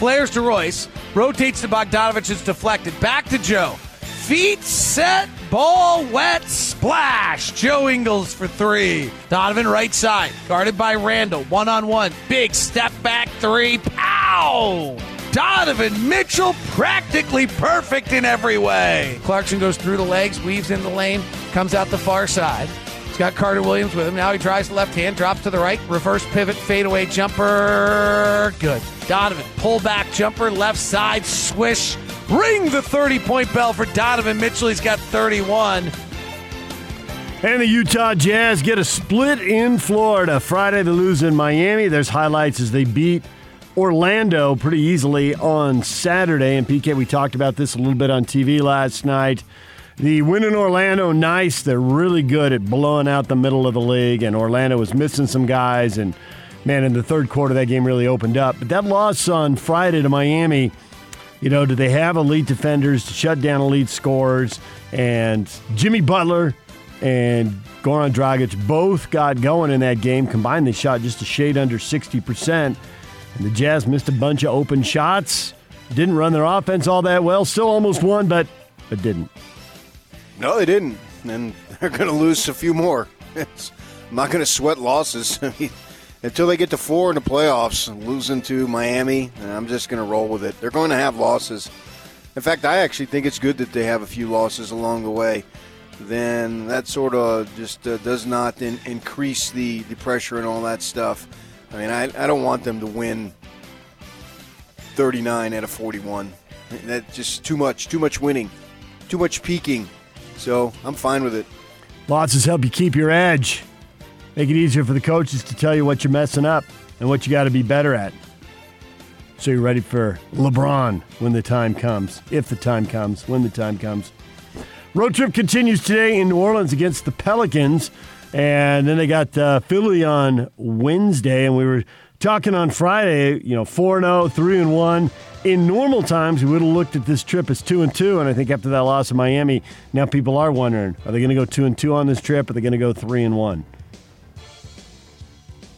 flares to Royce, rotates to Bogdanovich, is deflected. Back to Joe. Feet set, ball wet, splash. Joe Ingles for three. Donovan right side, guarded by Randle, one on one. Big step back three, pow! Donovan Mitchell practically perfect in every way. Clarkson goes through the legs, weaves in the lane, comes out the far side. Got Carter Williams with him. Now he tries the left hand, drops to the right, reverse pivot, fadeaway jumper. Good. Donovan, pull back jumper, left side, swish. Ring the 30 point bell for Donovan Mitchell. He's got 31. And the Utah Jazz get a split in Florida. Friday they lose in Miami. There's highlights as they beat Orlando pretty easily on Saturday. And PK, we talked about this a little bit on TV last night. The win in Orlando, nice. They're really good at blowing out the middle of the league, and Orlando was missing some guys. And man, in the third quarter, that game really opened up. But that loss on Friday to Miami, you know, do they have elite defenders to shut down elite scorers? And Jimmy Butler and Goran Dragic both got going in that game. Combined, they shot just a shade under 60%. And the Jazz missed a bunch of open shots. Didn't run their offense all that well. Still almost won, but but didn't. No, they didn't, and they're going to lose a few more. It's, I'm not going to sweat losses I mean, until they get to four in the playoffs. Losing to Miami, I'm just going to roll with it. They're going to have losses. In fact, I actually think it's good that they have a few losses along the way. Then that sort of just uh, does not in, increase the, the pressure and all that stuff. I mean, I, I don't want them to win 39 out of 41. That's just too much, too much winning, too much peaking. So I'm fine with it. Losses help you keep your edge. Make it easier for the coaches to tell you what you're messing up and what you got to be better at. So you're ready for LeBron when the time comes, if the time comes, when the time comes. Road trip continues today in New Orleans against the Pelicans. And then they got uh, Philly on Wednesday, and we were talking on Friday, you know, 4 0, 3 and 1. In normal times, we would have looked at this trip as 2 and 2, and I think after that loss in Miami, now people are wondering are they going to go 2 and 2 on this trip, are they going to go 3 and 1?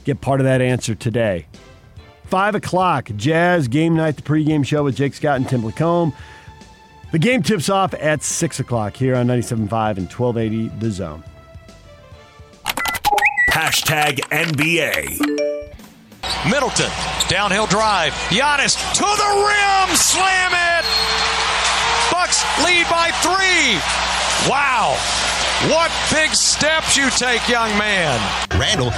Get part of that answer today. 5 o'clock, Jazz game night, the pregame show with Jake Scott and Tim Lacombe. The game tips off at 6 o'clock here on 97.5 and 1280 The Zone. Hashtag NBA. Middleton, downhill drive. Giannis to the rim, slam it. Bucks lead by three. Wow. What big steps you take, young man. Randle,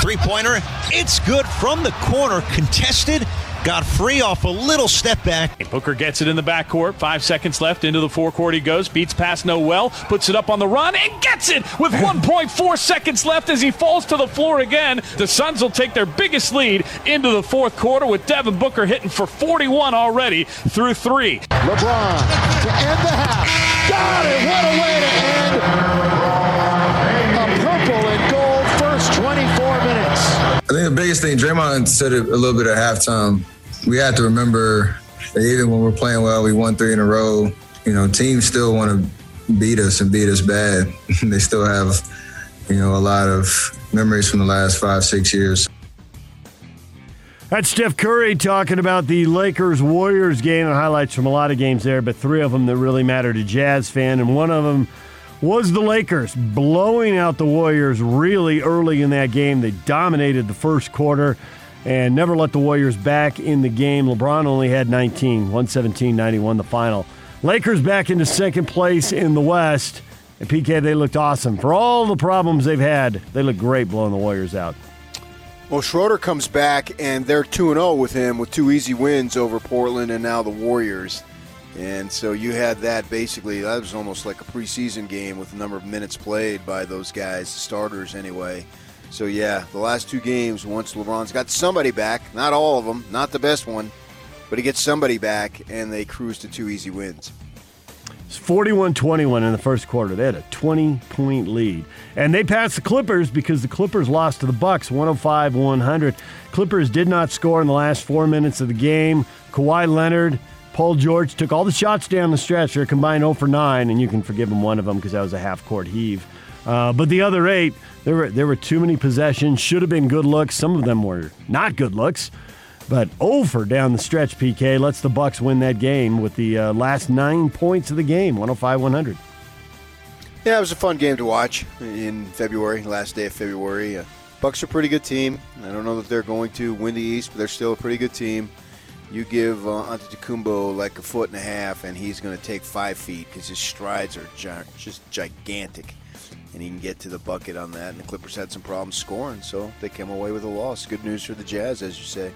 three pointer. It's good from the corner, contested. Got free off a little step back. Booker gets it in the backcourt. Five seconds left. Into the forecourt he goes. Beats past Noel. Puts it up on the run and gets it with 1.4 seconds left as he falls to the floor again. The Suns will take their biggest lead into the fourth quarter with Devin Booker hitting for 41 already through three. LeBron to end the half. Got it. What a way to end the biggest thing, Draymond said it a little bit at halftime. We have to remember that even when we're playing well, we won three in a row. You know, teams still want to beat us and beat us bad. they still have, you know, a lot of memories from the last five, six years. That's Steph Curry talking about the Lakers Warriors game and highlights from a lot of games there, but three of them that really matter to Jazz fan, and one of them was the Lakers blowing out the Warriors really early in that game. They dominated the first quarter and never let the Warriors back in the game. LeBron only had 19, 117 91 the final. Lakers back into second place in the West. And PK, they looked awesome. For all the problems they've had, they look great blowing the Warriors out. Well, Schroeder comes back, and they're 2 0 with him with two easy wins over Portland and now the Warriors. And so you had that basically, that was almost like a preseason game with the number of minutes played by those guys, starters anyway. So yeah, the last two games, once LeBron's got somebody back, not all of them, not the best one, but he gets somebody back, and they cruise to two easy wins. It's 41 21 in the first quarter. They had a 20 point lead. And they passed the Clippers because the Clippers lost to the Bucks 105 100. Clippers did not score in the last four minutes of the game. Kawhi Leonard, Paul George took all the shots down the stretch. They're combined 0 for 9, and you can forgive him one of them because that was a half court heave. Uh, but the other eight, there were, there were too many possessions. Should have been good looks. Some of them were not good looks. But over down the stretch, PK lets the Bucks win that game with the uh, last nine points of the game, 105-100. Yeah, it was a fun game to watch in February, last day of February. Uh, Bucks are a pretty good team. I don't know that they're going to win the East, but they're still a pretty good team. You give uh, Antetokounmpo like a foot and a half, and he's going to take five feet because his strides are gi- just gigantic, and he can get to the bucket on that. And the Clippers had some problems scoring, so they came away with a loss. Good news for the Jazz, as you say.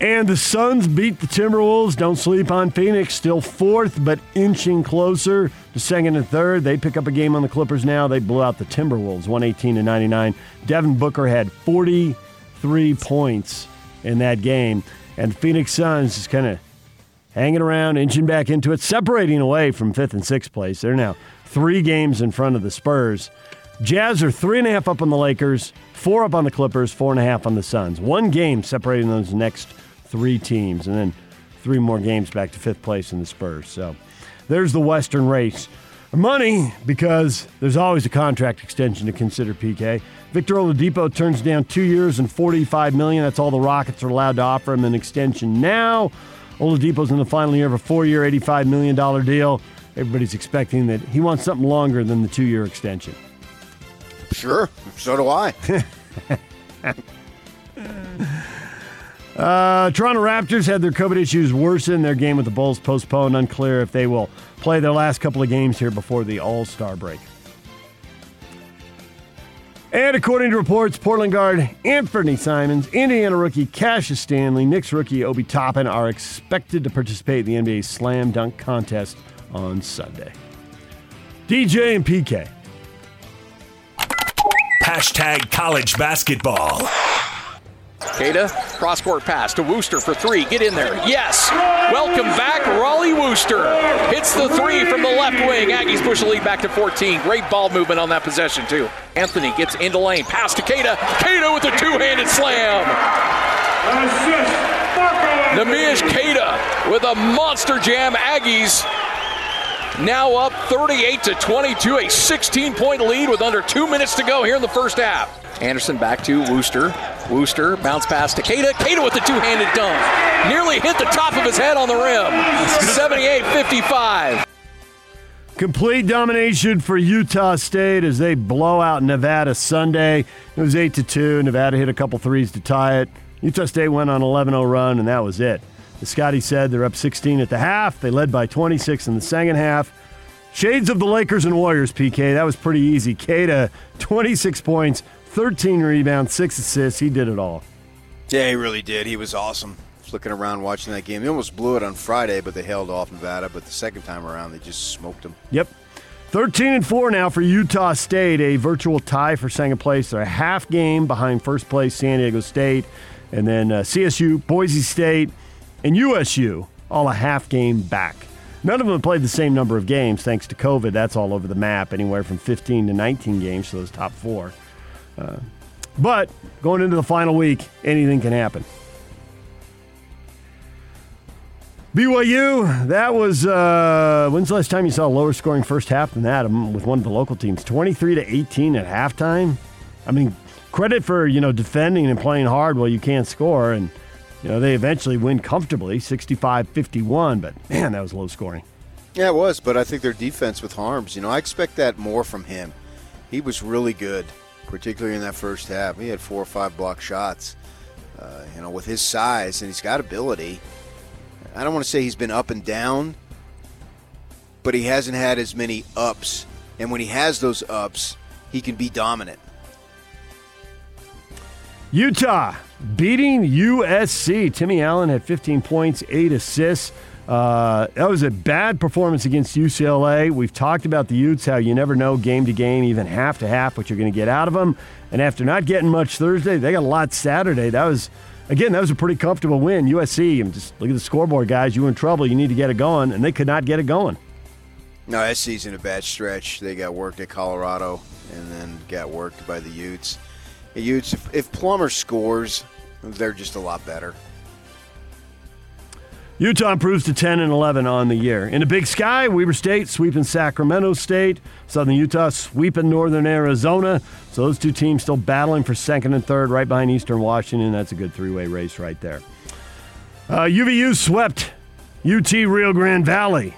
And the Suns beat the Timberwolves. Don't sleep on Phoenix. Still fourth, but inching closer to second and third. They pick up a game on the Clippers now. They blew out the Timberwolves 118 to 99. Devin Booker had 43 points in that game. And Phoenix Suns is kind of hanging around, inching back into it, separating away from fifth and sixth place. They're now three games in front of the Spurs. Jazz are three and a half up on the Lakers, four up on the Clippers, four and a half on the Suns. One game separating those next three teams, and then three more games back to fifth place in the Spurs. So there's the Western race. Money, because there's always a contract extension to consider, PK. Victor Oladipo turns down two years and 45 million. That's all the Rockets are allowed to offer him an extension now. Oladipo's in the final year of a four-year, $85 million deal. Everybody's expecting that he wants something longer than the two-year extension. Sure, so do I. Uh, Toronto Raptors had their COVID issues worsen. Their game with the Bulls postponed. Unclear if they will play their last couple of games here before the All Star break. And according to reports, Portland guard Anfernee Simons, Indiana rookie Cassius Stanley, Knicks rookie Obi Toppin are expected to participate in the NBA Slam Dunk Contest on Sunday. DJ and PK. Hashtag college basketball. Queta, cross court pass to Worster for three. Get in there. Yes. Welcome back, Rollie Worster. Hits the three from the left wing. Aggies push the lead back to 14. Great ball movement on that possession, too. Anthony gets into lane. Pass to Queta. Queta with a two handed slam. Neemias Queta with a monster jam. Aggies now up 38 to 22, a 16 point lead with under two minutes to go here in the first half. Anderson back to Worster. Worster bounce pass to Queta. Queta with the two handed dunk. Nearly hit the top of his head on the rim. 78 55. Complete domination for Utah State as they blow out Nevada Sunday. It was 8 to 2. Nevada hit a couple threes to tie it. Utah State went on 11 0 run, and that was it. As Scotty said, they're up 16 at the half. They led by 26 in the second half. Shades of the Lakers and Warriors, PK. That was pretty easy. Queta, 26 points, 13 rebounds, 6 assists. He did it all. Yeah, he really did. He was awesome. Just looking around watching that game. They almost blew it on Friday, but they held off Nevada. But the second time around, they just smoked them. Yep. 13 and 4 now for Utah State, a virtual tie for second place. They're a half game behind first place San Diego State, and then uh, CSU, Boise State, and USU, all a half game back. None of them have played the same number of games thanks to COVID. That's all over the map, anywhere from 15 to 19 games for those top four. Uh, but going into the final week, anything can happen. BYU, that was uh, when's the last time you saw a lower scoring first half than that um, with one of the local teams? 23 to 18 at halftime. I mean, credit for, you know, defending and playing hard while you can't score and you know, they eventually win comfortably, 65-51, but man, that was low scoring. Yeah, it was, but I think their defense with Haarms, you know, I expect that more from him. He was really good, particularly in that first half. He had four or five block shots. Uh, you know, with his size and he's got ability. I don't want to say he's been up and down, but he hasn't had as many ups. And when he has those ups, he can be dominant. Utah beating USC. Timmy Allen had 15 points, eight assists. Uh, that was a bad performance against UCLA. We've talked about the Utes, how you never know game to game, even half to half, what you're going to get out of them. And after not getting much Thursday, they got a lot Saturday. That was again, that was a pretty comfortable win. USC, just look at the scoreboard, guys. You in trouble. You need to get it going, and they could not get it going. No, SC's in a bad stretch. They got worked at Colorado and then got worked by the Utes. The Utes, if, if Plummer scores, they're just a lot better. Utah improves to 10 and 11 on the year. In the Big Sky, Weber State sweeping Sacramento State, Southern Utah sweeping Northern Arizona. So those two teams still battling for second and third, right behind Eastern Washington. That's a good three-way race right there. Uh, UVU swept UT Rio Grande Valley.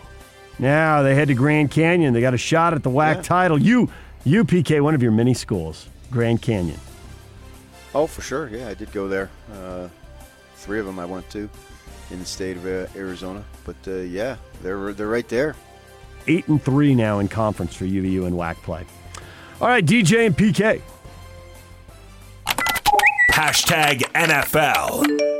Now they head to Grand Canyon. They got a shot at the WAC Yeah. title. You, UPK, one of your mini schools, Grand Canyon. Oh, for sure. Yeah, I did go there. Uh, three of them I went to in the state of uh, Arizona. But uh, yeah, they're they're right there. Eight and three now in conference for UVU and WAC play. All right, DJ and PK. Hashtag NFL.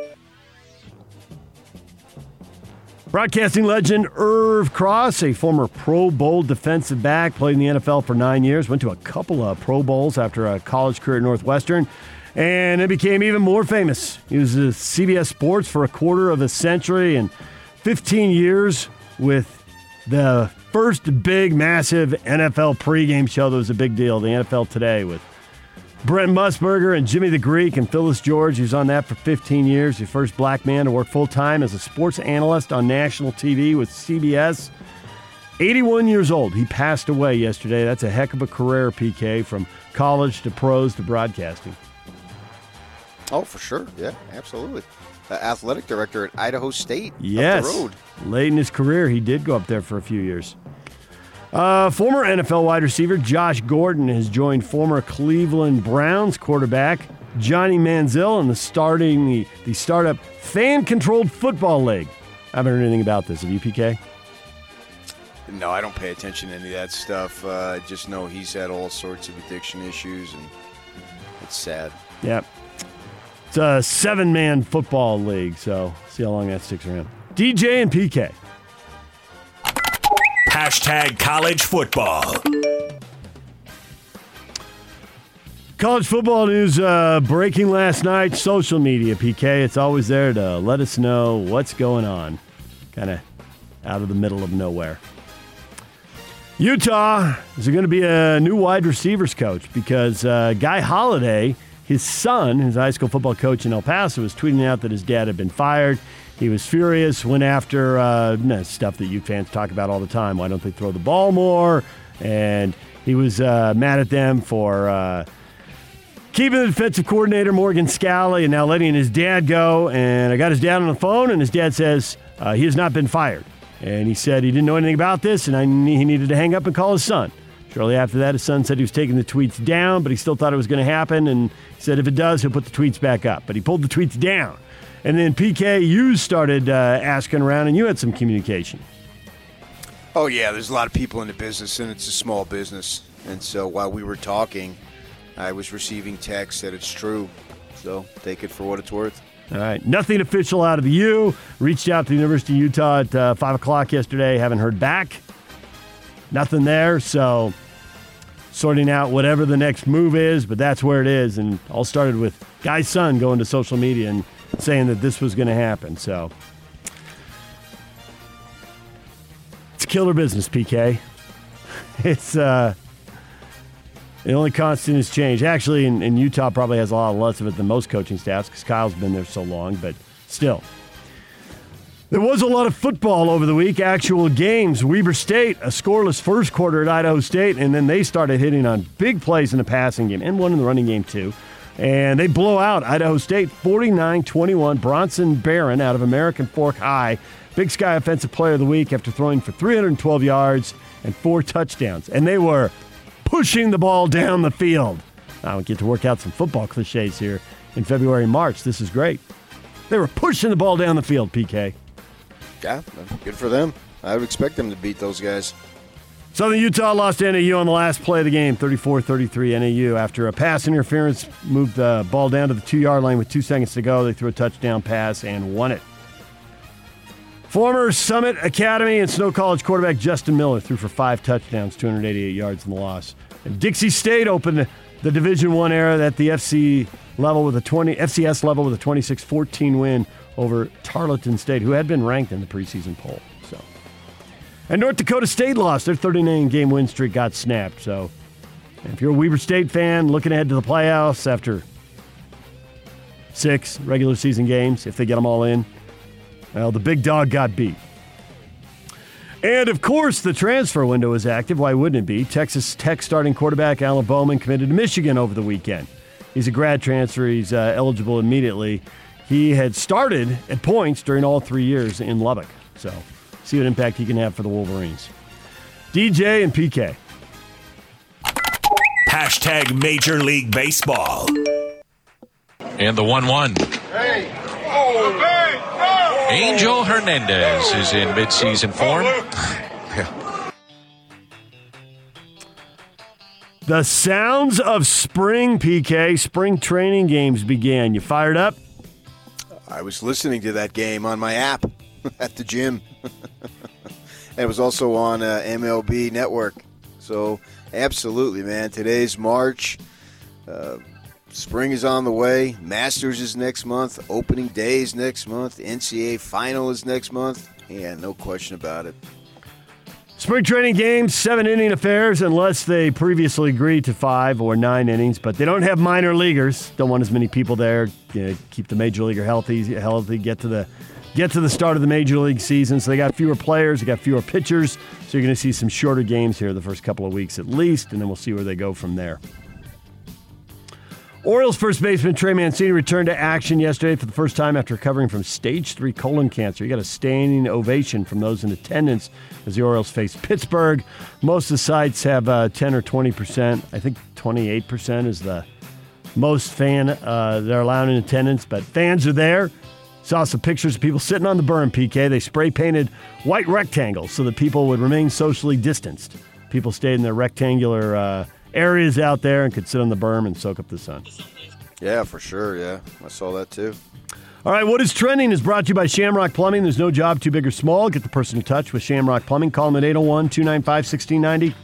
Broadcasting legend Irv Cross, a former Pro Bowl defensive back, played in the NFL for nine years, went to a couple of Pro Bowls after a college career at Northwestern, and it became even more famous. He was at CBS Sports for a quarter of a century and 15 years with the first big, massive NFL pregame show that was a big deal, the NFL Today, with Brent Musburger and Jimmy the Greek and Phyllis George. He was on that for 15 years. The first black man to work full time as a sports analyst on national TV with CBS. 81 years old. He passed away yesterday. That's a heck of a career, PK, from college to pros to broadcasting. Oh, for sure. Yeah, absolutely. Uh, athletic director at Idaho State. Yes. Up the road. Late in his career, he did go up there for a few years. Uh, former NFL wide receiver Josh Gordon has joined former Cleveland Browns quarterback Johnny Manziel in the starting the, the startup fan-controlled football league. I haven't heard anything about this. Have you, PK? No, I don't pay attention to any of that stuff. Uh, I just know he's had all sorts of addiction issues, and it's sad. Yep. It's a seven-man football league, so see how long that sticks around. DJ and PK. Hashtag college football. College football news uh, breaking last night. Social media, PK. It's always there to let us know what's going on. Kind of out of the middle of nowhere. Utah is going to be a new wide receivers coach because uh, Guy Holliday, his son, his high school football coach in El Paso, was tweeting out that his dad had been fired. He was furious, went after uh, stuff that Ute fans talk about all the time. Why don't they throw the ball more? And he was uh, mad at them for uh, keeping the defensive coordinator Morgan Scalley and now letting his dad go. And I got his dad on the phone, and his dad says uh, he has not been fired. And he said he didn't know anything about this, and I, he needed to hang up and call his son. Shortly after that, his son said he was taking the tweets down, but he still thought it was going to happen. And said if it does, he'll put the tweets back up. But he pulled the tweets down. And then PK, you started uh, asking around, and you had some communication. Oh yeah, there's a lot of people in the business, and it's a small business. And so while we were talking, I was receiving texts that it's true. So take it for what it's worth. All right. Nothing official out of the U. Reached out to the University of Utah at uh, 5 o'clock yesterday. Haven't heard back. Nothing there. So sorting out whatever the next move is, but that's where it is. And all started with Guy's son going to social media and saying that this was going to happen. So it's killer business, PK. It's, uh, the only constant is change. Actually, in, in Utah, probably has a lot less of it than most coaching staffs because Kyle's been there so long, but still. There was a lot of football over the week, actual games. Weber State, a scoreless first quarter at Idaho State, and then they started hitting on big plays in the passing game and one in the running game, too. And they blow out Idaho State 49 21. Bronson Barron out of American Fork High, Big Sky Offensive Player of the Week after throwing for 312 yards and four touchdowns. And they were pushing the ball down the field. I would get to work out some football cliches here in February and March. This is great. They were pushing the ball down the field, PK. Yeah, good for them. I would expect them to beat those guys. Southern Utah lost to NAU on the last play of the game, 34 33 NAU. After a pass interference, moved the ball down to the two yard line with two seconds to go. They threw a touchdown pass and won it. Former Summit Academy and Snow College quarterback Justin Miller threw for five touchdowns, 288 yards in the loss. And Dixie State opened the Division One era at the FC level with a 20 FCS level with a 26-14 win over Tarleton State, who had been ranked in the preseason poll. So, and North Dakota State lost their 39 game win streak got snapped. So, if you're a Weber State fan looking ahead to the playoffs after six regular season games, if they get them all in, well, the big dog got beat. And of course, the transfer window is active. Why wouldn't it be? Texas Tech starting quarterback Alan Bowman committed to Michigan over the weekend. He's a grad transfer. He's uh, eligible immediately. He had started at points during all three years in Lubbock. So, see what impact he can have for the Wolverines. DJ and PK. Hashtag Major League Baseball. And the 1 1. Angel Hernandez is in midseason form. The sounds of spring, PK. Spring training games began. You fired up? I was listening to that game on my app at the gym. and it was also on uh, MLB Network. So, absolutely, man. Today's March. Uh, spring is on the way. Masters is next month. Opening day is next month. NCAA final is next month. Yeah, no question about it. Spring training games, seven inning affairs, unless they previously agreed to five or nine innings. But they don't have minor leaguers. Don't want as many people there. You know, keep the major leaguer healthy, healthy. Get to the get to the start of the major league season. So they got fewer players, they got fewer pitchers. So you're going to see some shorter games here the first couple of weeks at least, and then we'll see where they go from there. Orioles first baseman Trey Mancini returned to action yesterday for the first time after recovering from stage three colon cancer. He got a standing ovation from those in attendance as the Orioles face Pittsburgh. Most of the sites have uh, 10 or 20 percent. I think 28 percent is the most fan uh, they're allowed in attendance, but fans are there. Saw some pictures of people sitting on the berm, PK. They spray painted white rectangles so that people would remain socially distanced. People stayed in their rectangular. Uh, areas out there and could sit on the berm and soak up the sun. Yeah, for sure. Yeah, I saw that too. All right, what is trending is brought to you by Shamrock Plumbing. There's no job too big or small. Get the person in touch with Shamrock Plumbing. Call them at 801 295 1690.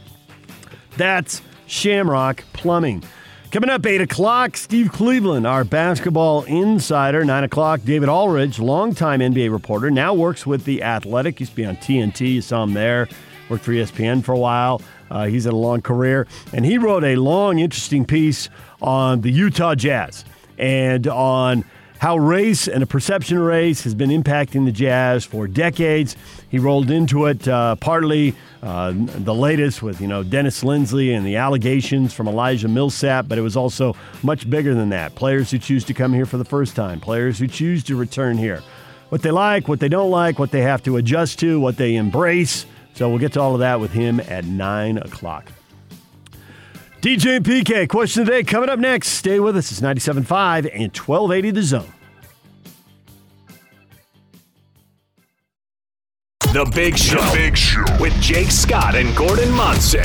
That's Shamrock Plumbing. Coming up, 8 o'clock, Steve Cleveland, our basketball insider. 9 o'clock, David Aldridge, longtime NBA reporter, now works with The Athletic. Used to be on TNT. You saw him there. Worked for ESPN for a while. Uh, he's had a long career, and he wrote a long, interesting piece on the Utah Jazz and on how race and a perception of race has been impacting the Jazz for decades. He rolled into it uh, partly uh, the latest with you know Dennis Lindsey and the allegations from Elijah Millsap, but it was also much bigger than that. Players who choose to come here for the first time, players who choose to return here, what they like, what they don't like, what they have to adjust to, what they embrace. So we'll get to all of that with him at 9 o'clock. DJ and PK, question of the day coming up next. Stay with us. It's 97.5 and 1280 The Zone. The Big Show. The Big Show. With Jake Scott and Gordon Monson.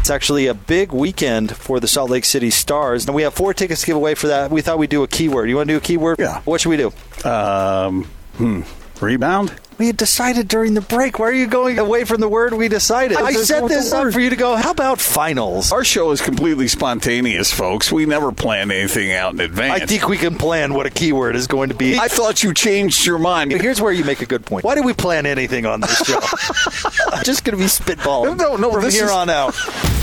It's actually a big weekend for the Salt Lake City Stars. And we have four tickets to give away for that. We thought we'd do a keyword. You want to do a keyword? Yeah. What should we do? Um, hmm. Rebound? We had decided during the break. Why are you going away from the word we decided? I set this up for you to go, how about finals? Our show is completely spontaneous, folks. We never plan anything out in advance. I think we can plan what a keyword is going to be. I thought you changed your mind. But Here's where you make a good point. Why do we plan anything on this show? I'm just going to be spitballing no, no, from here is... on out.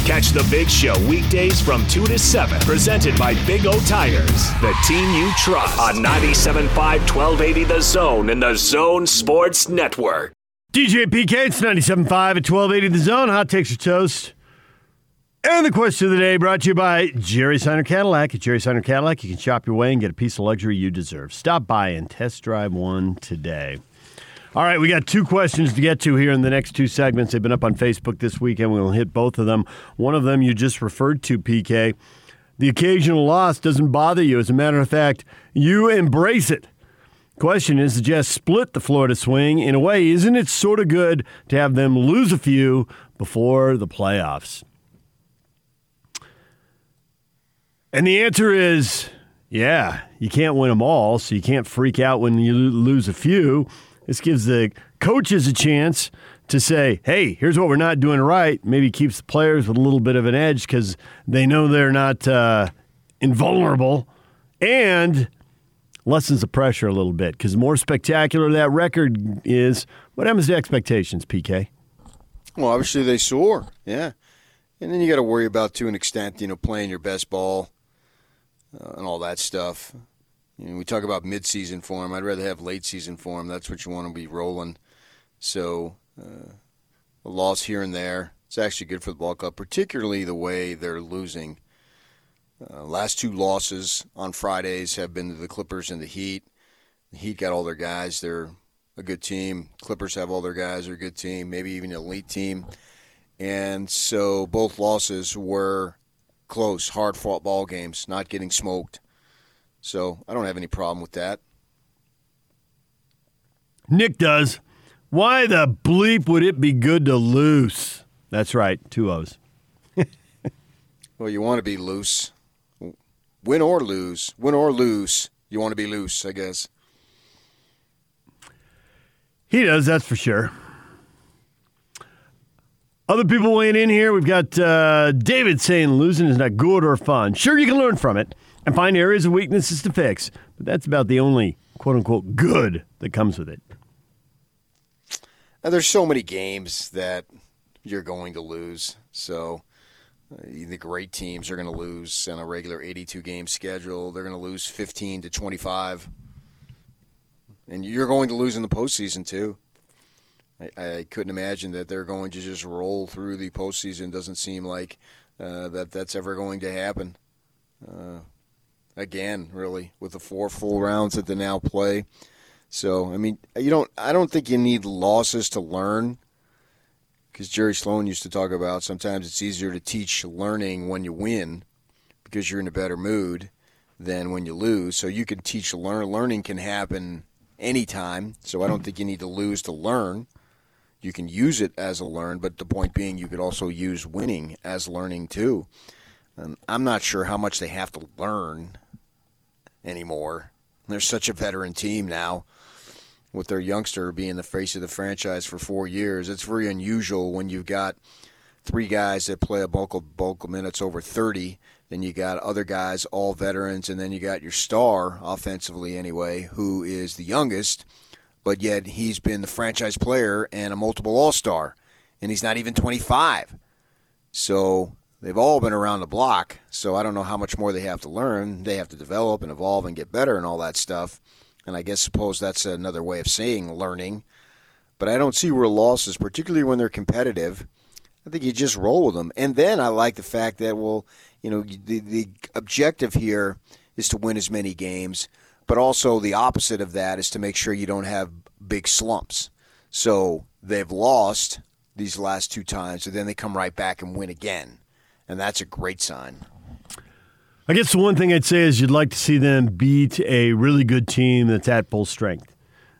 Catch the Big Show weekdays from 2 to 7. Presented by Big O Tires, the team you trust. On 97.5 1280 The Zone in the Zone Sports Network. DJ PK, it's 97.5 at 1280 The Zone. Hot takes your toast. And the question of the day brought to you by Jerry Seiner Cadillac. At Jerry Seiner Cadillac, you can shop your way and get a piece of luxury you deserve. Stop by and test drive one today. All right, we got two questions to get to here in the next two segments. They've been up on Facebook this weekend. We'll hit both of them. One of them you just referred to, PK. The occasional loss doesn't bother you. As a matter of fact, you embrace it. Question is, to just split the Florida swing. In a way, isn't it sort of good to have them lose a few before the playoffs? And the answer is, yeah, you can't win them all, so you can't freak out when you lose a few. This gives the coaches a chance to say, hey, here's what we're not doing right, maybe keeps the players with a little bit of an edge because they know they're not uh, invulnerable and lessens the pressure a little bit because the more spectacular that record is, what happens to expectations, PK? Well, obviously they soar, yeah. And then you got to worry about, to an extent, you know, playing your best ball uh, and all that stuff. You know, we talk about mid-season form. I'd rather have late-season form. That's what you want to be rolling. So uh, a loss here and there, it's actually good for the ball club, particularly the way they're losing. Uh, last two losses on Fridays have been to the Clippers and the Heat. The Heat got all their guys. They're a good team. Clippers have all their guys. They're a good team, maybe even an elite team. And so both losses were close, hard fought ball games, not getting smoked. So I don't have any problem with that. Nick does. Why the bleep would it be good to lose? That's right, two O's. well, you want to be loose. Win or lose. Win or lose. You want to be loose, I guess. He does, that's for sure. Other people weighing in here. We've got uh, David saying losing is not good or fun. Sure, you can learn from it and find areas of weaknesses to fix, but that's about the only quote unquote good that comes with it. Now, there's so many games that you're going to lose. So the great teams are going to lose on a regular 82 game schedule. They're going to lose 15 to 25. And you're going to lose in the postseason, too. I, I couldn't imagine that they're going to just roll through the postseason. Doesn't seem like uh, that that's ever going to happen. Uh, again, really, with the four full rounds that they now play. So, I mean, you don't. I don't think you need losses to learn. Because Jerry Sloan used to talk about sometimes it's easier to teach learning when you win, because you're in a better mood, than when you lose. So you can teach learn. Learning can happen anytime. So I don't think you need to lose to learn. You can use it as a learn, but the point being, you could also use winning as learning too. And I'm not sure how much they have to learn anymore. They're such a veteran team now with their youngster being the face of the franchise for four years. It's very unusual when you've got three guys that play a bulk of bulk of minutes over 30. Then you got other guys, all veterans, and then you got your star offensively anyway, who is the youngest, but yet he's been the franchise player and a multiple All Star, and he's not even 25. So they've all been around the block. So I don't know how much more they have to learn. They have to develop and evolve and get better and all that stuff. And I guess suppose that's another way of saying learning. But I don't see real losses, particularly when they're competitive. I think you just roll with them. And then I like the fact that, well, you know, the, the objective here is to win as many games, but also the opposite of that is to make sure you don't have big slumps. So they've lost these last two times, and then they come right back and win again. And that's a great sign. I guess the one thing I'd say is you'd like to see them beat a really good team that's at full strength.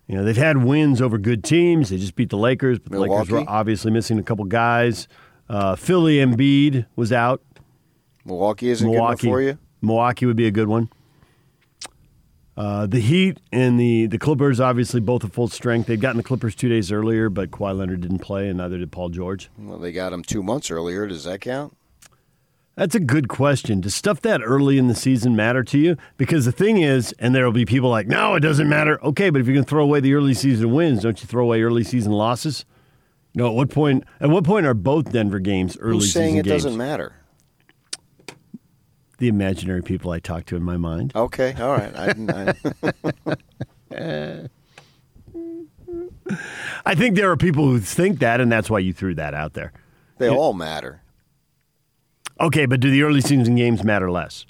You know, they've had wins over good teams. They just beat the Lakers, but the Lakers were obviously missing a couple guys. Uh, Philly Embiid was out. Milwaukee isn't Milwaukee, good for you? Milwaukee would be a good one. Uh, the Heat and the, the Clippers, obviously, both at full strength. They'd gotten the Clippers two days earlier, but Kawhi Leonard didn't play, and neither did Paul George. Well, they got him two months earlier. Does that count? That's a good question. Does stuff that early in the season matter to you? Because the thing is, and there will be people like, no, it doesn't matter. Okay, but if you're going to throw away the early season wins, don't you throw away early season losses? No. At what point? At what point are both Denver games early season? Who's saying it games? doesn't matter? The imaginary people I talk to in my mind. Okay, all right. I, I... I think there are people who think that, and that's why you threw that out there. They all matter. Okay, but do the early season games matter less?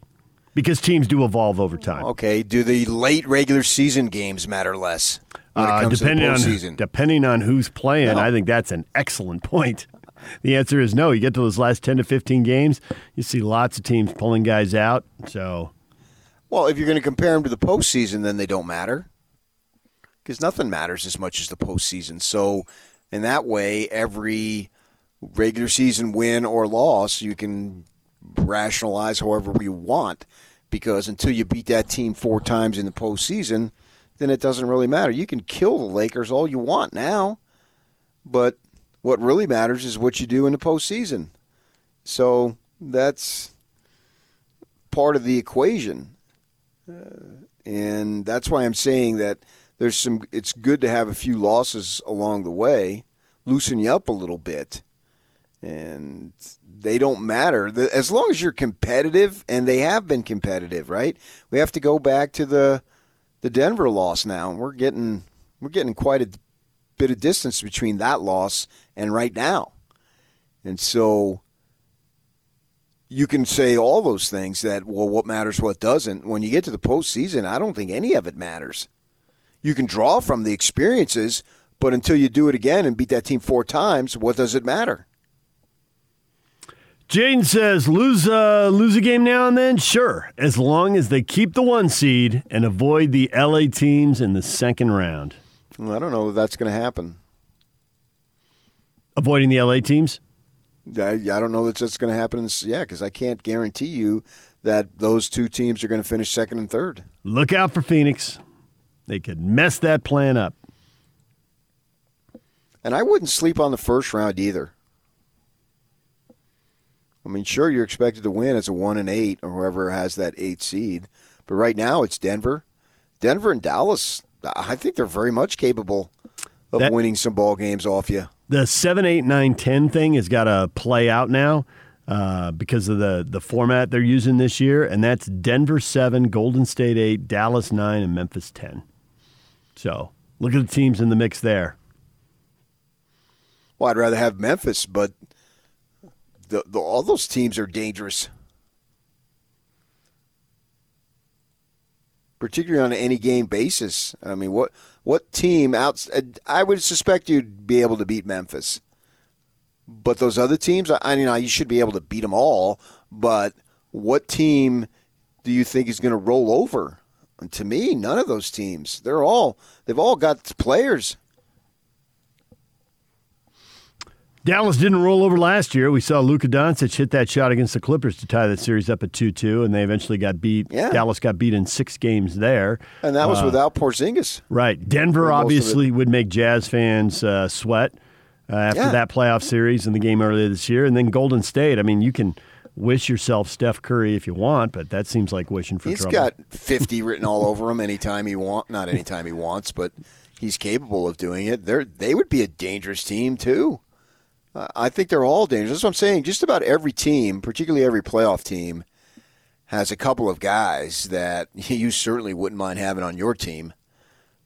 Because teams do evolve over time. Okay, do the late regular season games matter less? Uh, depending on depending on who's playing, no. I think that's an excellent point. The answer is no. You get to those last ten to fifteen games, you see lots of teams pulling guys out. So, well, if you're going to compare them to the postseason, then they don't matter because nothing matters as much as the postseason. So, in that way, every regular season win or loss, you can rationalize however you want because until you beat that team four times in the postseason, then it doesn't really matter. You can kill the Lakers all you want now, but What really matters is what you do in the postseason. So that's part of the equation. Uh, and that's why I'm saying that there's some it's good to have a few losses along the way, loosen you up a little bit. And they don't matter as long as you're competitive and they have been competitive, right? We have to go back to the the Denver loss now, and we're getting we're getting quite a bit of distance between that loss and right now. And so you can say all those things that, well, what matters, what doesn't. When you get to the postseason, I don't think any of it matters. You can draw from the experiences, but until you do it again and beat that team four times, what does it matter? Jaden says, lose, uh, lose a game now and then? Sure, as long as they keep the one seed and avoid the LA teams in the second round. Well, I don't know if that's going to happen. Avoiding the LA teams? I, I don't know that that's going to happen. Yeah, because I can't guarantee you that those two teams are going to finish second and third. Look out for Phoenix. They could mess that plan up. And I wouldn't sleep on the first round either. I mean, sure, you're expected to win as a one and eight or whoever has that eight seed, but right now it's Denver, Denver and Dallas. I think they're very much capable of that, winning some ball games off you the 7, 8, 9, 10 thing has got to play out now uh, because of the, the format they're using this year, and that's Denver 7, Golden State 8, Dallas 9, and Memphis 10. So look at the teams in the mix there. Well, I'd rather have Memphis, but the, the, all those teams are dangerous. particularly on an any game basis. I mean, what what team out? I would suspect you'd be able to beat Memphis, but those other teams, I mean, you should be able to beat them all. But what team do you think is going to roll over? And to me, none of those teams. They're all they've all got players. Dallas didn't roll over last year. We saw Luka Doncic hit that shot against the Clippers to tie that series up at 2 2, and they eventually got beat. Yeah. Dallas got beat in six games there. And that was uh, without Porzingis. Right. Denver obviously would make Jazz fans uh, sweat uh, after yeah. that playoff series in the game earlier this year. And then Golden State, I mean, you can wish yourself Steph Curry if you want, but that seems like wishing for he's trouble. He's got 50 written all over him anytime he want, not anytime he wants, but he's capable of doing it. They're, they would be a dangerous team too. I think they're all dangerous. That's what I'm saying. Just about every team, particularly every playoff team, has a couple of guys that you certainly wouldn't mind having on your team.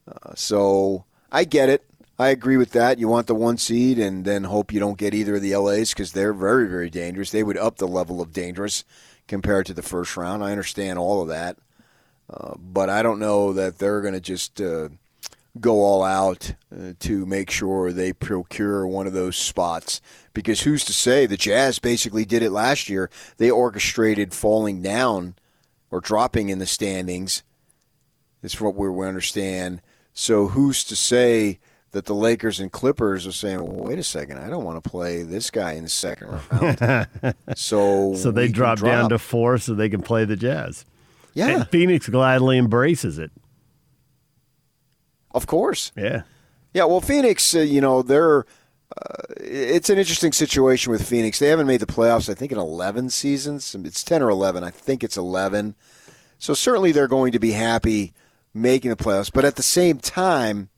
Uh, so I get it. I agree with that. You want the one seed and then hope you don't get either of the LAs because they're very, very dangerous. They would up the level of dangerous compared to the first round. I understand all of that. Uh, but I don't know that they're going to just uh, go all out uh, to make sure they procure one of those spots. Because who's to say the Jazz basically did it last year? They orchestrated falling down or dropping in the standings. That's what we understand. So who's to say that the Lakers and Clippers are saying, well, "Wait a second, I don't want to play this guy in the second round." so so they drop, drop down to four so they can play the Jazz. Yeah, and Phoenix gladly embraces it. Of course. Yeah. Yeah. Well, Phoenix, uh, you know, they're. Uh, it's an interesting situation with Phoenix. They haven't made the playoffs, I think, in 11 seasons. It's 10 or 11. I think it's 11. So certainly they're going to be happy making the playoffs. But at the same time,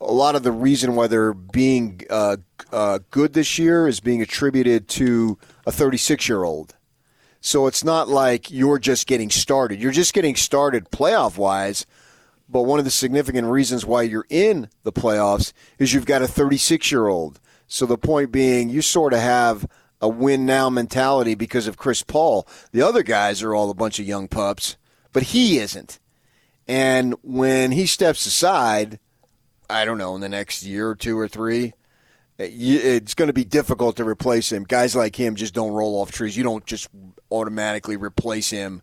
a lot of the reason why they're being uh, uh, good this year is being attributed to a 36 year old. So it's not like you're just getting started. You're just getting started playoff wise but one of the significant reasons why you're in the playoffs is you've got a 36 year old. So the point being, you sort of have a win now mentality because of Chris Paul. The other guys are all a bunch of young pups, but he isn't. And when he steps aside, I don't know, in the next year or two or three, it's going to be difficult to replace him. Guys like him just don't roll off trees. You don't just automatically replace him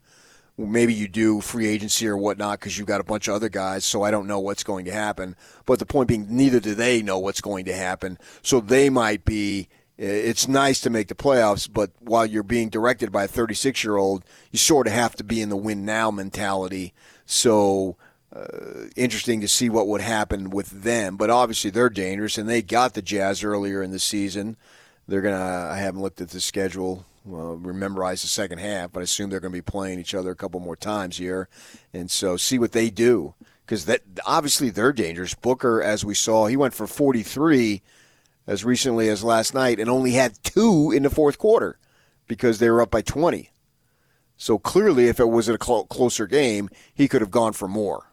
maybe you do free agency or whatnot because you've got a bunch of other guys. So I don't know what's going to happen. But the point being, neither do they know what's going to happen. So they might be. It's nice to make the playoffs, but while you're being directed by a 36 year old, you sort of have to be in the win now mentality. So uh, interesting to see what would happen with them. But obviously, they're dangerous, and they got the Jazz earlier in the season. They're gonna. I haven't looked at the schedule. Well, memorize the second half, but I assume they're going to be playing each other a couple more times here, and so see what they do because that obviously they're dangerous. Booker, as we saw, he went for 43 as recently as last night and only had two in the fourth quarter because they were up by 20. So clearly, if it was a cl- closer game, he could have gone for more.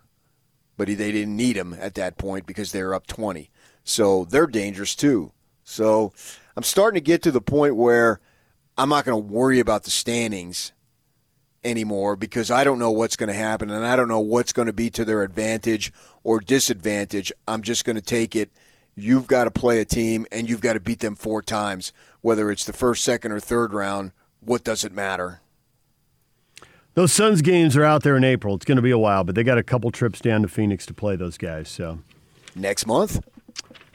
But he, they didn't need him at that point because they were up 20. So they're dangerous too. So I'm starting to get to the point where I'm not going to worry about the standings anymore because I don't know what's going to happen and I don't know what's going to be to their advantage or disadvantage. I'm just going to take it. You've got to play a team and you've got to beat them four times, whether it's the first, second, or third round. What does it matter? Those Suns games are out there in April. It's going to be a while, but they got a couple trips down to Phoenix to play those guys. So next month.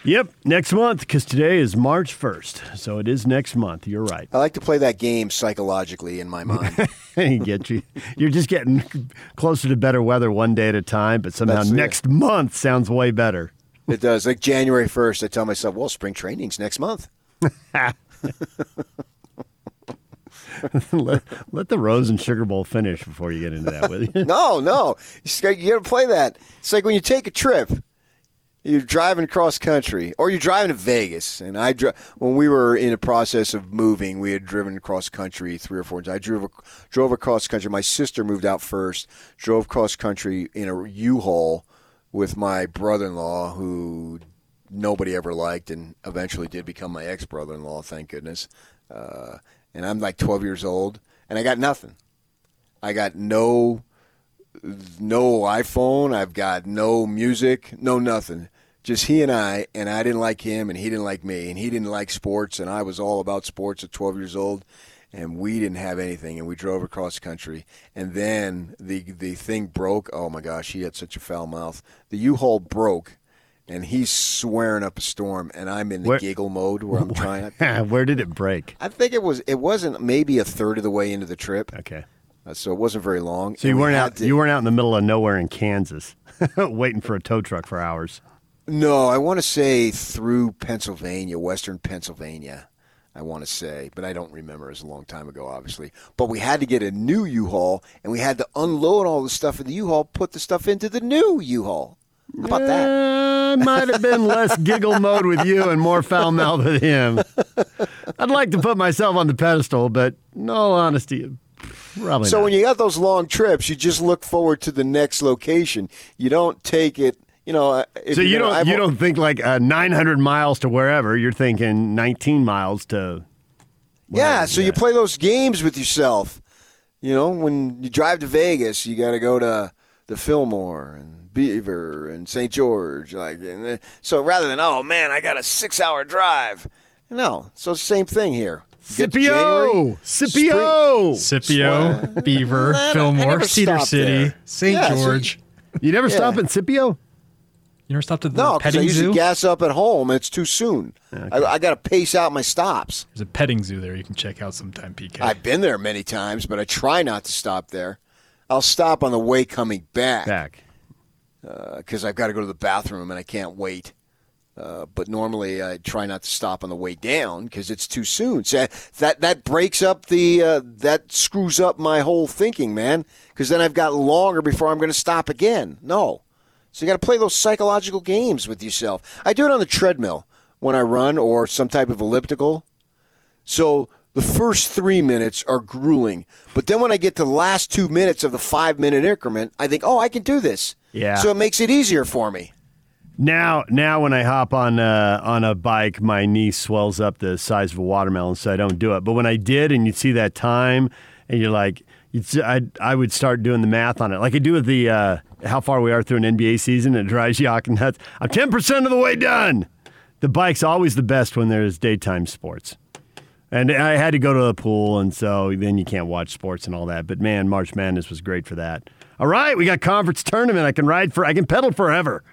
Yep, next month because today is March 1st. So it is next month. You're right. I like to play that game psychologically in my mind. Get you. You're just getting closer to better weather one day at a time, but somehow That's it. next month sounds way better. It does. Like January 1st, I tell myself, well, spring training's next month. let, let the Rose and Sugar Bowl finish before you get into that with you. no, no. You got to play that. It's like when you take a trip. You're driving cross country, or you're driving to Vegas. And I, dri- when we were in the process of moving, we had driven cross country three or four times. I drove drove across country. My sister moved out first. Drove cross country in a U-Haul with my brother-in-law, who nobody ever liked, and eventually did become my ex-brother-in-law. Thank goodness. Uh, and I'm like 12 years old, and I got nothing. I got no no iPhone. I've got no music, no nothing. Just he and I, and I didn't like him, and he didn't like me, and he didn't like sports, and I was all about sports at 12 years old, and we didn't have anything, and we drove across country, and then the the thing broke. Oh my gosh, he had such a foul mouth. The U-Haul broke, and he's swearing up a storm, and I'm in the Where- giggle mode where I'm trying. Where did it break? I think it was it wasn't maybe a third of the way into the trip. Okay. Uh, so it wasn't very long. So you we weren't out. to- You weren't out in the middle of nowhere in Kansas, waiting for a tow truck for hours. No, I want to say through Pennsylvania, Western Pennsylvania. I want to say, but I don't remember. It was a long time ago, obviously. But we had to get a new U-Haul, and we had to unload all the stuff in the U-Haul, put the stuff into the new U-Haul. How about that? Uh, might have been less giggle mode with you and more foul mouth with him. I'd like to put myself on the pedestal, but in all honesty, probably so not. when you got those long trips, you just look forward to the next location. You don't take it. You know. uh, if so you're you gonna- don't I've- you don't think like uh, 900 miles to wherever. You're thinking 19 miles to. Yeah, so you play those games with yourself. You know, when you drive to Vegas, you got to go to the Fillmore and Beaver and St. George. Like, and, uh, so rather than oh man, I got a six-hour drive. No, so same thing here. Get to January, Scipio, Scipio, Beaver, Fillmore, Cedar City. St. Yeah, so- George. You never Yeah. stop in Scipio? You never stopped at the No, because I petting usually zoo? gas up at home. It's too soon. I, I got to pace out my stops. There's a petting zoo there you can check out sometime, PK. I've been there many times, but I try not to stop there. I'll stop on the way coming back. Back. Because I've got to go to the bathroom and I can't wait. Uh, but normally I try not to stop on the way down because it's too soon. So that that breaks up the uh, that screws up my whole thinking, man. Because then I've got longer before I'm going to stop again. No, so you got to play those psychological games with yourself. I do it on the treadmill when I run or some type of elliptical. So the first three minutes are grueling, but then when I get to the last two minutes of the five minute increment, I think, oh, I can do this. Yeah. So it makes it easier for me. Now, now when I hop on uh, on a bike, my knee swells up the size of a watermelon, so I don't do it. But when I did, and you'd see that time, and you're like, you'd, s- I I would start doing the math on it, like I do with the uh, how far we are through an NBA season. and It drives you and nuts. I'm ten percent of the way done. The bike's always the best when there's daytime sports. And I had to go to the pool, and so then you can't watch sports and all that. But man, March Madness was great for that. All right, we got conference tournament. I can ride for, I can pedal forever.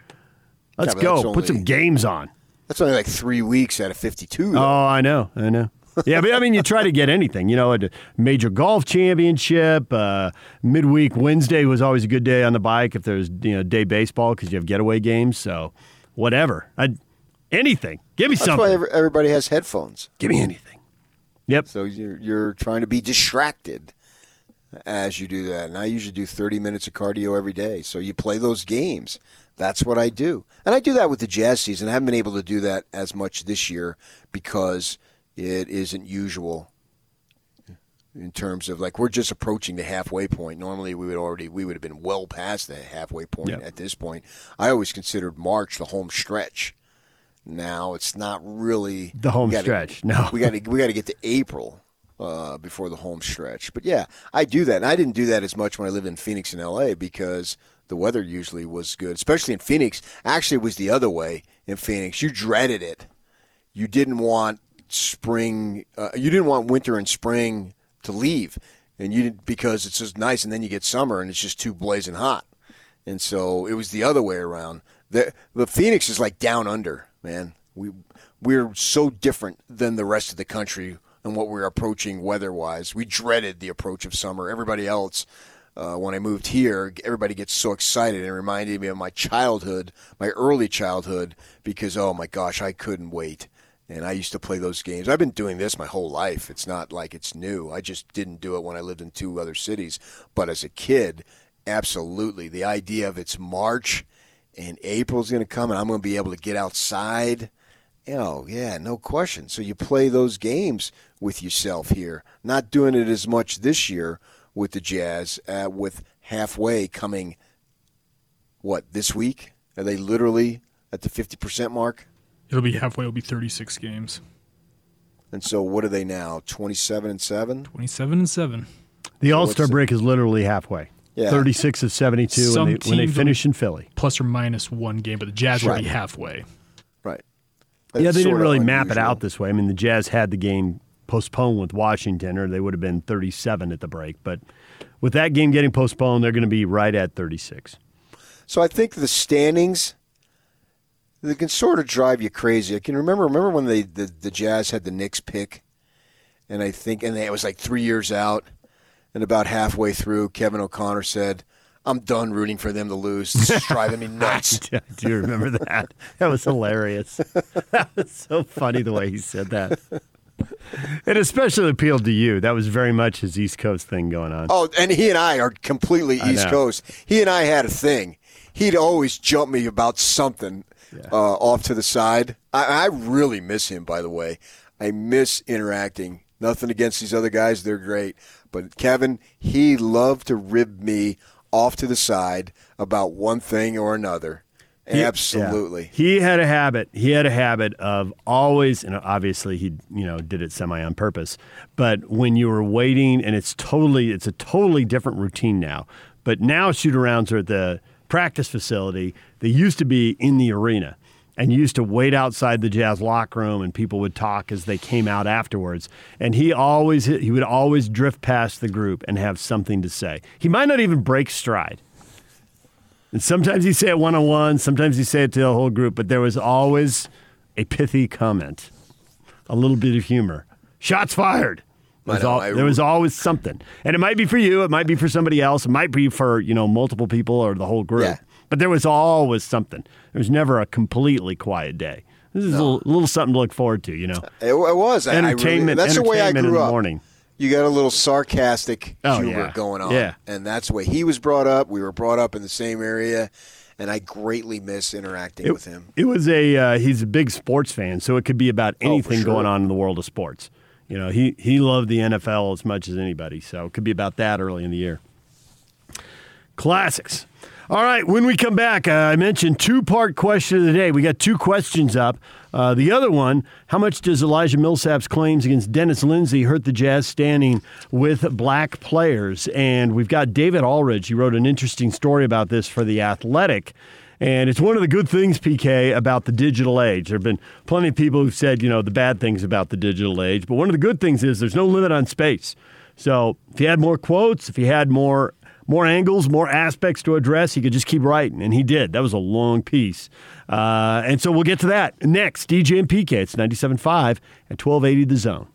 Let's Yeah, go. that's Put some games on. That's only like three weeks out of 52. Oh. I know. I know. Yeah, but I mean, you try to get anything. You know, a major golf championship, uh, midweek Wednesday was always a good day on the bike if there's you know day baseball because you have getaway games. So whatever, I, anything. Give me That's something. why everybody has headphones. Give me anything. Yep. So you're you're trying to be distracted as you do that. And I usually do 30 minutes of cardio every day. So you play those games. That's what I do. And I do that with the jazz season. I haven't been able to do that as much this year because it isn't usual in terms of like we're just approaching the halfway point. Normally we would already we would have been well past the halfway point Yep. at this point. I always considered March the home stretch. Now it's not really The home gotta- stretch, no. we got to we got to get to April uh, before the home stretch. But yeah, I do that, and I didn't do that as much when I lived in Phoenix and L.A. because the weather usually was good, especially in Phoenix. Actually, it was the other way in Phoenix. You dreaded it. You didn't want spring. Uh, you didn't want winter and spring to leave, and you did, because it's just nice, and then you get summer, and it's just too blazing hot. And so it was the other way around. The the Phoenix is like down under, man. We we're so different than the rest of the country and what we're approaching weather wise. We dreaded the approach of summer. Everybody else, uh, when I moved here, everybody gets so excited and reminded me of my childhood, my early childhood, because oh my gosh, I couldn't wait. And I used to play those games. I've been doing this my whole life. It's not like it's new. I just didn't do it when I lived in two other cities. But as a kid, absolutely. The idea of it's March and April's going to come and I'm going to be able to get outside. Oh, yeah, no question. So you play those games with yourself here. Not doing it as much this year with the Jazz, uh, with halfway coming, what, this week? Are they literally at the 50% mark? It'll be halfway. It'll be 36 games. And so what are they now? 27 and 7? 27 and 7. The All Star break is literally halfway. Yeah. 36 of 72 Some when they, when they finish in Philly. Plus or minus one game, but the Jazz will be halfway. Right. yeah, they didn't sorta really map it out this way. I mean, the Jazz had the game postponed with Washington, or they would have been 37 at the break. But with that game getting postponed, they're going to be right at 36. So I think the standings they can sort of drive you crazy. I can remember remember when they the, the Jazz had the Knicks pick, and I think and it was like three years out, and about halfway through, Kevin O'Connor said, "I'm done rooting for them to lose. This is driving me nuts." I do remember that. That was hilarious. that was so funny the way he said that. It especially appealed to you. That was very much his East Coast thing going on. Oh, and he and I are completely East. Coast. He and I had a thing. He'd always jump me about something uh, off to the side. I, I really miss him, by the way. I miss interacting. Nothing against these other guys; they're great. But Kevin, he loved to rib me off to the side about one thing or another. He- Absolutely. yeah. He had a habit. He had a habit of always, and obviously he, you know, did it semi on purpose. But when you were waiting, and it's totally, it's a totally different routine now. But now shoot arounds are at the practice facility. They used to be in the arena. And used to wait outside the Jazz locker room, and people would talk as they came out afterwards. And he always, he would always drift past the group and have something to say. He might not even break stride. And sometimes he'd say it one on one, sometimes he'd say it to the whole group, but there was always a pithy comment, a little bit of humor. Shots fired. There was, know, al- I- there was always something. And it might be for you, it might be for somebody else, it might be for, you know, multiple people or the whole group. Yeah. But there was always something. There was never a completely quiet day. This is a, little, little something to look forward to, you know. It, it was I- I really- Entertainment, that's the way I entertainment in grew the up. morning. You got a little sarcastic Oh, humor yeah. going on. Yeah. And that's the way he was brought up. We were brought up in the same area, and I greatly miss interacting It, with him. it was a uh, he's a big sports fan, so it could be about Oh, anything sure. going on in the world of sports. You know, he he loved the NFL as much as anybody, so it could be about that early in the year. Classics. All right, when we come back, uh, I mentioned two part question of the day. We got two questions up. Uh, the other one How much does Elijah Millsap's claims against Dennis Lindsey hurt the Jazz standing with black players? And we've got David Aldridge. He wrote an interesting story about this for The Athletic. And it's one of the good things, PK, about the digital age. There have been plenty of people who've said, you know, the bad things about the digital age. But one of the good things is there's no limit on space. So if you had more quotes, if you had more more angles, more aspects to address, he could just keep writing, and he did. That was a long piece. Uh, and so we'll get to that next. DJ and PK, it's 97.5 at 1280 The Zone.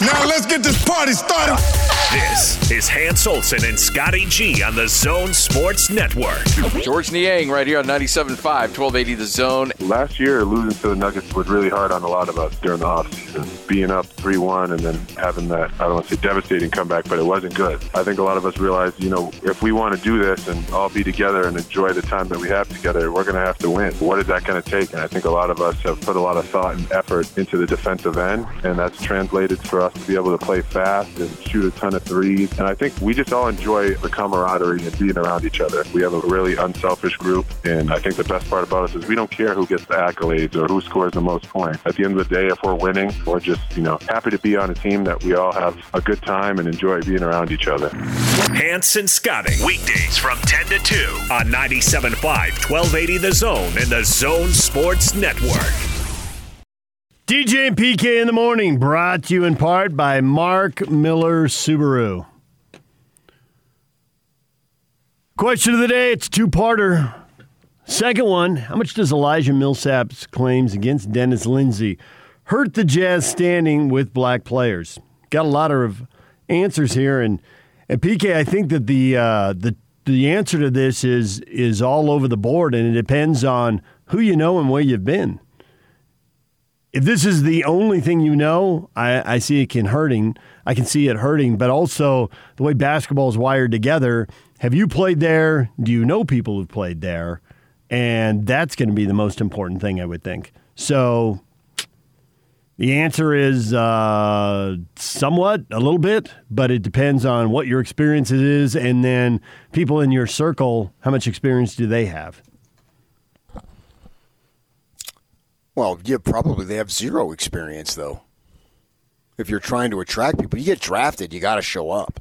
Now let's get this party started. This is Hans Olsen and Scotty G on the Zone Sports Network. Georges Niang right here on 97.5, 1280 The Zone. Last year, losing to the Nuggets was really hard on a lot of us during the offseason. Being up 3 1 and then having that, I don't want to say devastating comeback, but it wasn't good. I think a lot of us realized, you know, if we want to do this and all be together and enjoy the time that we have together, we're going to have to win. What is that going to take? And I think a lot of us have put a lot of thought and effort into the defensive end, and that's translated for us to be able to play fast and shoot a ton of threes. And I think we just all enjoy the camaraderie and being around each other. We have a really unselfish group, and I think the best part about us is we don't care who gets the accolades or who scores the most points. At the end of the day, if we're winning, we're just, you know, happy to be on a team that we all have a good time and enjoy being around each other. Hans and Scotty G, weekdays from 10 to 2 on 97.5, 1280 The Zone and the Zone Sports Network. DJ and PK in the morning, brought to you in part by Mark Miller Subaru. Question of the day, it's two parter. Second one, how much does Elijah Millsap's claims against Dennis Lindsey hurt the Jazz standing with black players? Got a lot of answers here, and, and PK, I think that the uh, the the answer to this is is all over the board, and it depends on who you know and where you've been if this is the only thing you know, I, I, see it can hurting. I can see it hurting, but also the way basketball is wired together. Have you played there? Do you know people who've played there? And that's going to be the most important thing, I would think. So the answer is uh, somewhat, a little bit, but it depends on what your experience is, and then people in your circle. How much experience do they have? Well, yeah, probably they have zero experience though. If you're trying to attract people, you get drafted, you got to show up.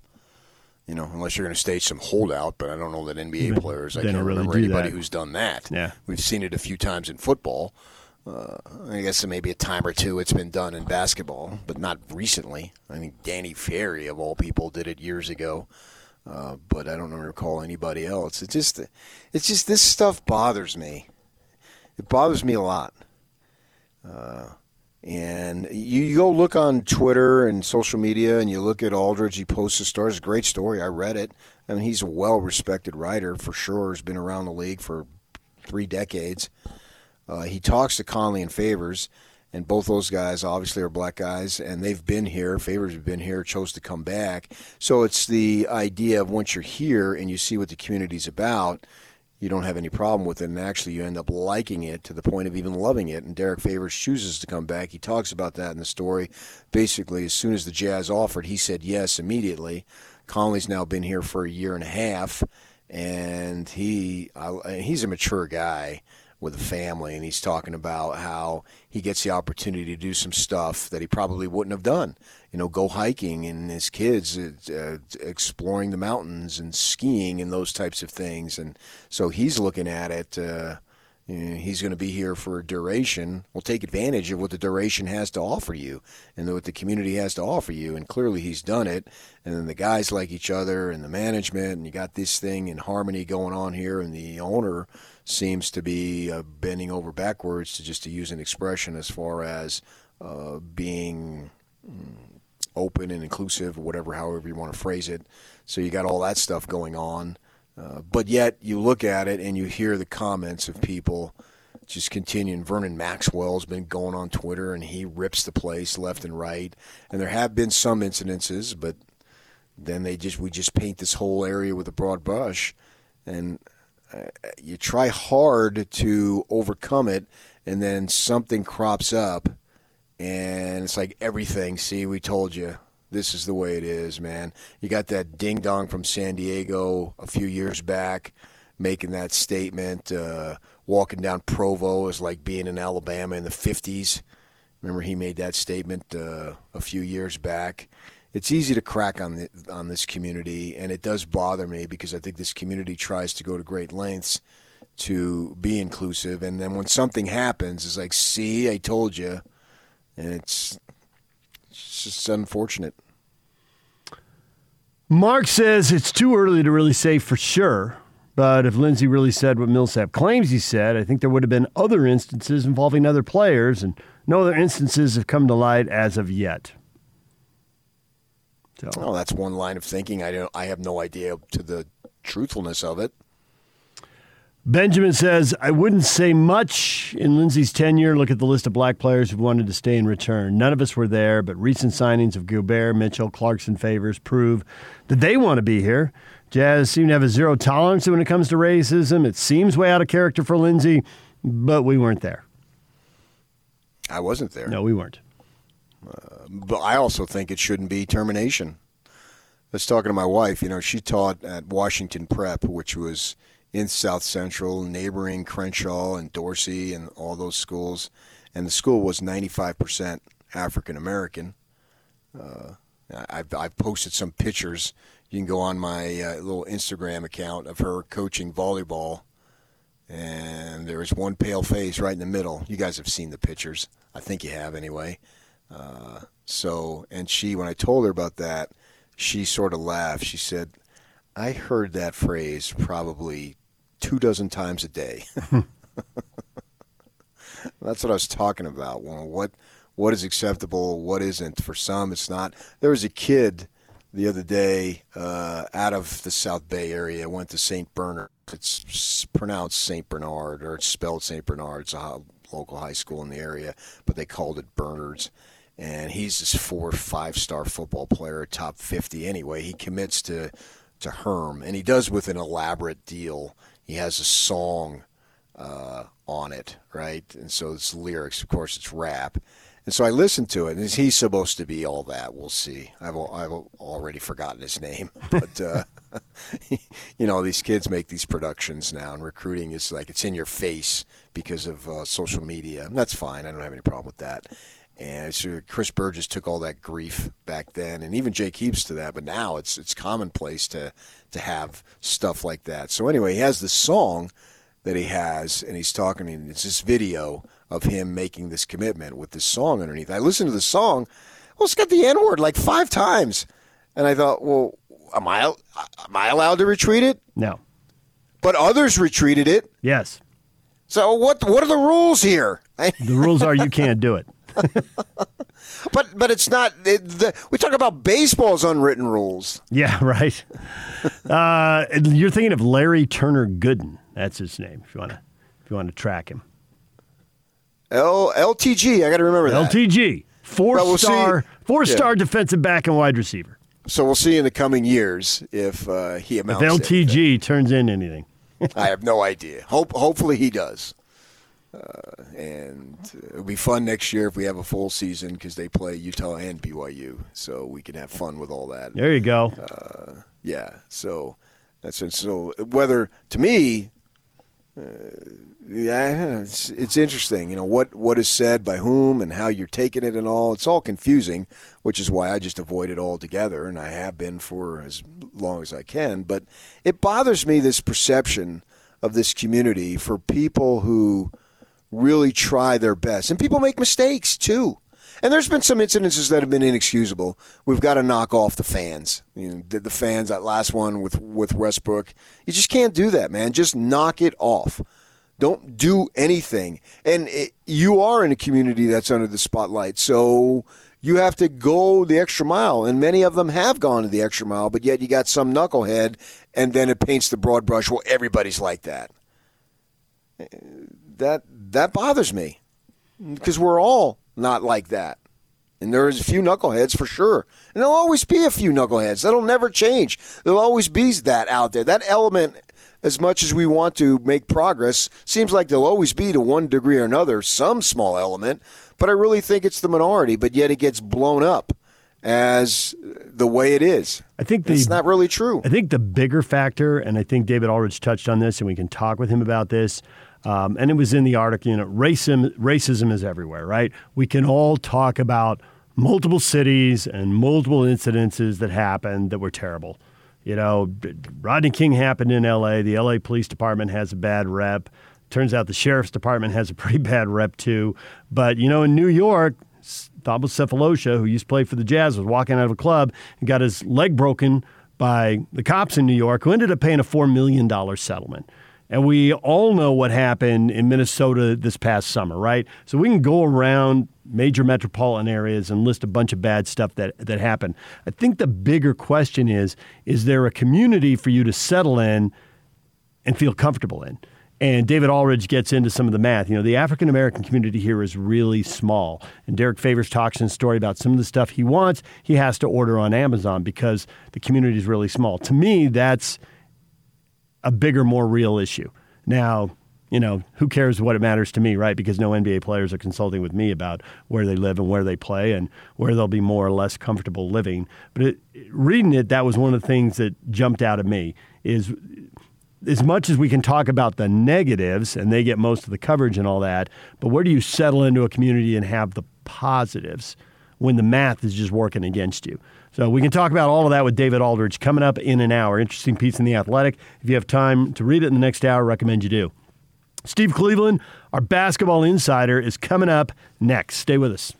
You know, unless you're going to stage some holdout, but I don't know that NBA players. I can't really remember anybody that. who's done that. Yeah, we've seen it a few times in football. Uh, I guess maybe a time or two it's been done in basketball, but not recently. I think Danny Ferry, of all people, did it years ago. Uh, but I don't recall anybody else. It just, it's just this stuff bothers me. It bothers me a lot. Uh, and you, you, go look on Twitter and social media, and you look at Aldridge. He posts the stories. Great story. I read it. I mean, he's a well-respected writer for sure. He's been around the league for three decades. Uh, he talks to Conley and Favors, and both those guys obviously are black guys, and they've been here. Favors have been here, chose to come back. So it's the idea of once you're here and you see what the community's about you don't have any problem with it, and actually you end up liking it to the point of even loving it. And Derek Favors chooses to come back. He talks about that in the story. Basically, as soon as the Jazz offered, he said yes immediately. Conley's now been here for a year and a half, and he he's a mature guy with a family, and he's talking about how he gets the opportunity to do some stuff that he probably wouldn't have done. You know, go hiking and his kids uh, exploring the mountains and skiing and those types of things. And so he's looking at it. Uh, he's going to be here for a duration. Well, take advantage of what the duration has to offer you and what the community has to offer you. And clearly, he's done it. And then the guys like each other and the management, and you got this thing in harmony going on here. And the owner seems to be uh, bending over backwards to just to use an expression as far as uh, being mm, open and inclusive, or whatever, however you want to phrase it. So you got all that stuff going on, uh, but yet you look at it and you hear the comments of people just continuing. Vernon Maxwell's been going on Twitter and he rips the place left and right. And there have been some incidences, but then they just we just paint this whole area with a broad brush, and you try hard to overcome it, and then something crops up, and it's like everything. See, we told you. This is the way it is, man. You got that ding dong from San Diego a few years back making that statement. Uh, walking down Provo is like being in Alabama in the 50s. Remember, he made that statement uh, a few years back it's easy to crack on the, on this community, and it does bother me because I think this community tries to go to great lengths to be inclusive, and then when something happens, it's like, "See, I told you," and it's, it's just unfortunate. Mark says it's too early to really say for sure. But if Lindsey really said what Millsap claims he said, I think there would have been other instances involving other players, and no other instances have come to light as of yet. So. Oh, that's one line of thinking. I don't. I have no idea to the truthfulness of it. Benjamin says, I wouldn't say much in Lindsey's tenure. Look at the list of black players who wanted to stay and return. None of us were there, but recent signings of Gobert, Mitchell, Clarkson, Favors prove that they want to be here. Jazz seem to have a zero tolerance when it comes to racism. It seems way out of character for Lindsey, but we weren't there. I wasn't there. No, we weren't. Uh, but I also think it shouldn't be termination. I was talking to my wife. You know, she taught at Washington Prep, which was in South Central, neighboring Crenshaw and Dorsey and all those schools. And the school was 95% African American. Uh, I've, I've posted some pictures. You can go on my uh, little Instagram account of her coaching volleyball. And there was one pale face right in the middle. You guys have seen the pictures. I think you have anyway. Uh, so, and she, when I told her about that, she sort of laughed. She said, I heard that phrase probably two dozen times a day. That's what I was talking about. Well, what what is acceptable, what isn't. For some, it's not. There was a kid the other day uh, out of the South Bay area went to St. Bernard. It's pronounced St. Bernard, or it's spelled St. Bernard. It's a local high school in the area, but they called it Bernards. And he's this four, five star football player, top 50 anyway. He commits to, to Herm, and he does with an elaborate deal. He has a song uh, on it, right? And so it's lyrics. Of course, it's rap. And so I listened to it. And he's supposed to be all that. We'll see. I've, I've already forgotten his name. But, uh, you know, these kids make these productions now, and recruiting is like it's in your face because of uh, social media. And that's fine. I don't have any problem with that. And so Chris Burgess took all that grief back then, and even Jake Heaps to that. But now it's it's commonplace to to have stuff like that. So anyway, he has this song that he has, and he's talking. And it's this video of him making this commitment with this song underneath. I listened to the song. Well, it's got the N word like five times, and I thought, well, am I am I allowed to retweet it? No. But others retweeted it. Yes. So what what are the rules here? the rules are you can't do it. but but it's not. It, the, we talk about baseball's unwritten rules. Yeah, right. uh, you're thinking of Larry Turner Gooden. That's his name. If you want to, if you want to track him. L LTG. I got to remember that. LTG. 4 we'll star, see. four star yeah. defensive back and wide receiver. So we'll see in the coming years if uh, he amounts. If LTG turns in anything. I have no idea. Hope hopefully he does. Uh, and it'll be fun next year if we have a full season because they play Utah and BYU, so we can have fun with all that. There you go. Uh, yeah, so that's it. So whether to me, uh, yeah, it's, it's interesting. You know what what is said by whom and how you're taking it and all. It's all confusing, which is why I just avoid it altogether, and I have been for as long as I can. But it bothers me this perception of this community for people who really try their best. And people make mistakes too. And there's been some incidences that have been inexcusable. We've got to knock off the fans. You know, the, the fans, that last one with, with Westbrook. You just can't do that, man. Just knock it off. Don't do anything. And it, you are in a community that's under the spotlight. So you have to go the extra mile. And many of them have gone to the extra mile, but yet you got some knucklehead, and then it paints the broad brush. Well, everybody's like that. Eh, that that bothers me because we're all not like that. And there's a few knuckleheads for sure. And there'll always be a few knuckleheads. That'll never change. There'll always be that out there. That element, as much as we want to make progress, seems like there'll always be, to one degree or another, some small element. But I really think it's the minority, but yet it gets blown up as the way it is. I think the, it's not really true. I think the bigger factor, and I think David Aldridge touched on this, and we can talk with him about this. Um, and it was in the article, you know, racism, racism is everywhere, right? We can all talk about multiple cities and multiple incidences that happened that were terrible. You know, Rodney King happened in LA. The LA Police Department has a bad rep. Turns out the Sheriff's Department has a pretty bad rep too. But, you know, in New York, Thabo Sefolosha, who used to play for the Jazz, was walking out of a club and got his leg broken by the cops in New York, who ended up paying a $4 million settlement. And we all know what happened in Minnesota this past summer, right? So we can go around major metropolitan areas and list a bunch of bad stuff that, that happened. I think the bigger question is is there a community for you to settle in and feel comfortable in? And David Aldridge gets into some of the math. You know, the African American community here is really small. And Derek Favors talks in a story about some of the stuff he wants, he has to order on Amazon because the community is really small. To me, that's a bigger, more real issue. Now, you know, who cares what it matters to me, right? Because no NBA players are consulting with me about where they live and where they play and where they'll be more or less comfortable living. But it, reading it, that was one of the things that jumped out at me is as much as we can talk about the negatives and they get most of the coverage and all that, but where do you settle into a community and have the positives when the math is just working against you? So we can talk about all of that with David Aldridge coming up in an hour. Interesting piece in The Athletic. If you have time to read it in the next hour, recommend you do. Steve Cleveland, our basketball insider, is coming up next. Stay with us.